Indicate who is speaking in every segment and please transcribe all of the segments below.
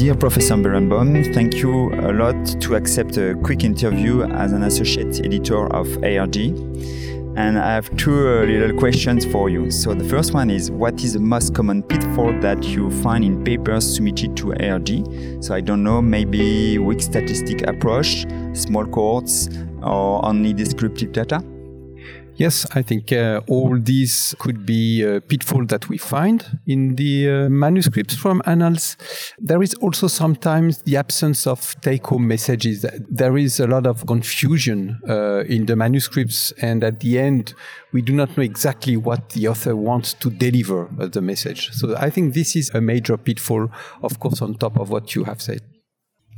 Speaker 1: Dear Professor Berenbaum, thank you a lot to accept a quick interview as an associate editor of ARD. And I have two uh, little questions for you. So the first one is what is the most common pitfall that you find in papers submitted to ARD? So I don't know, maybe weak statistic approach, small cohorts, or only descriptive data?
Speaker 2: Yes, I think uh, all these could be uh, pitfalls that we find in the uh, manuscripts from annals. There is also sometimes the absence of take-home messages. There is a lot of confusion uh, in the manuscripts, and at the end, we do not know exactly what the author wants to deliver as the message. So I think this is a major pitfall, of course, on top of what you have said.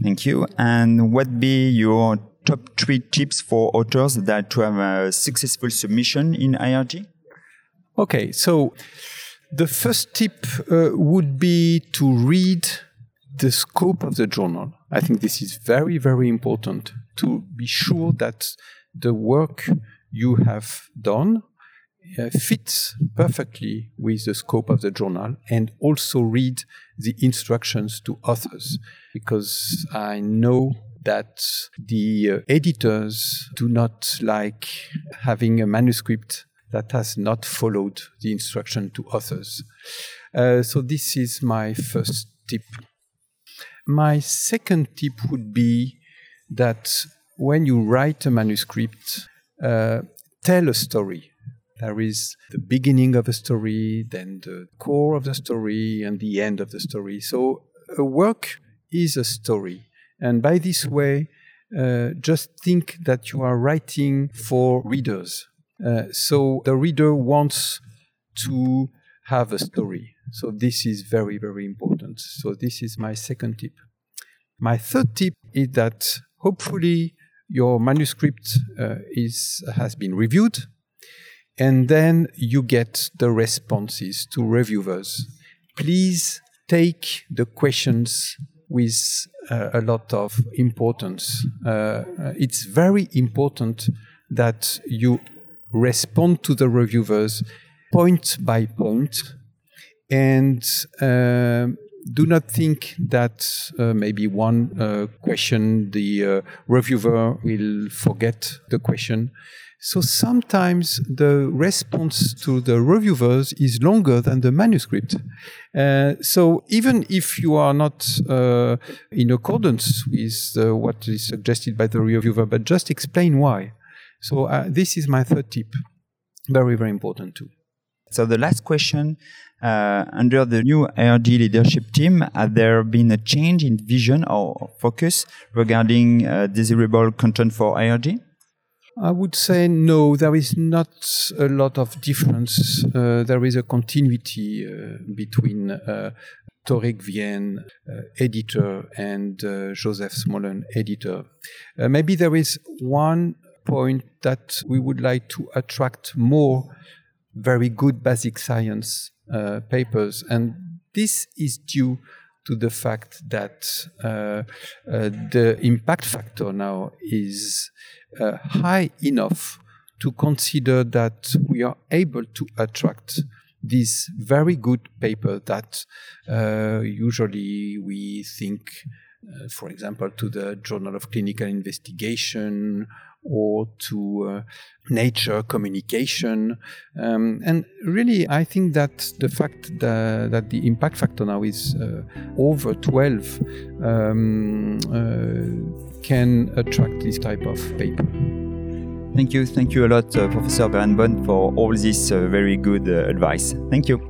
Speaker 1: Thank you. And what be your top three tips for authors that to have a successful submission in ARD?
Speaker 2: Okay, so the first tip uh, would be to read the scope of the journal. I think this is very, very important to be sure that the work you have done uh, fits perfectly with the scope of the journal and also read the instructions to authors because I know that the uh, editors do not like having a manuscript that has not followed the instruction to authors. Uh, so this is my first tip. My second tip would be that when you write a manuscript, uh, tell a story. There is the beginning of a story, then the core of the story, and the end of the story. So a work is a story. And by this way, uh, just think that you are writing for readers. Uh, so the reader wants to have a story. So this is very, very important. So this is my second tip. My third tip is that hopefully your manuscript uh, is has been reviewed, and then you get the responses to reviewers. Please take the questions with uh, a lot of importance. Uh, it's very important that you respond to the reviewers point by point and uh, do not think that uh, maybe one uh, question the uh, reviewer will forget the question. So sometimes the response to the reviewers is longer than the manuscript. Uh, so even if you are not uh, in accordance with uh, what is suggested by the reviewer, but just explain why. So uh, this is my third tip. Very, very important too.
Speaker 1: So the last question, uh, under the new ARD leadership team, has there been a change in vision or focus regarding uh, desirable content for ARD?
Speaker 2: I would say no, there is not a lot of difference. Uh, there is a continuity uh, between uh, Torek uh, editor, and uh, Josef Smolen, editor. Uh, maybe there is one point that we would like to attract more very good basic science papers, and this is due to the fact that uh, uh, the impact factor now is uh, high enough to consider that we are able to attract these very good paper that uh, usually we think, uh, for example, to the Journal of Clinical Investigation or to uh, nature communication. Um, and really, I think that the fact that, that the impact factor now is uh, over 12 um, uh, can attract this type of paper.
Speaker 1: Thank you. Thank you a lot, uh, Professor Berenbaum, for all this uh, very good advice. Thank you.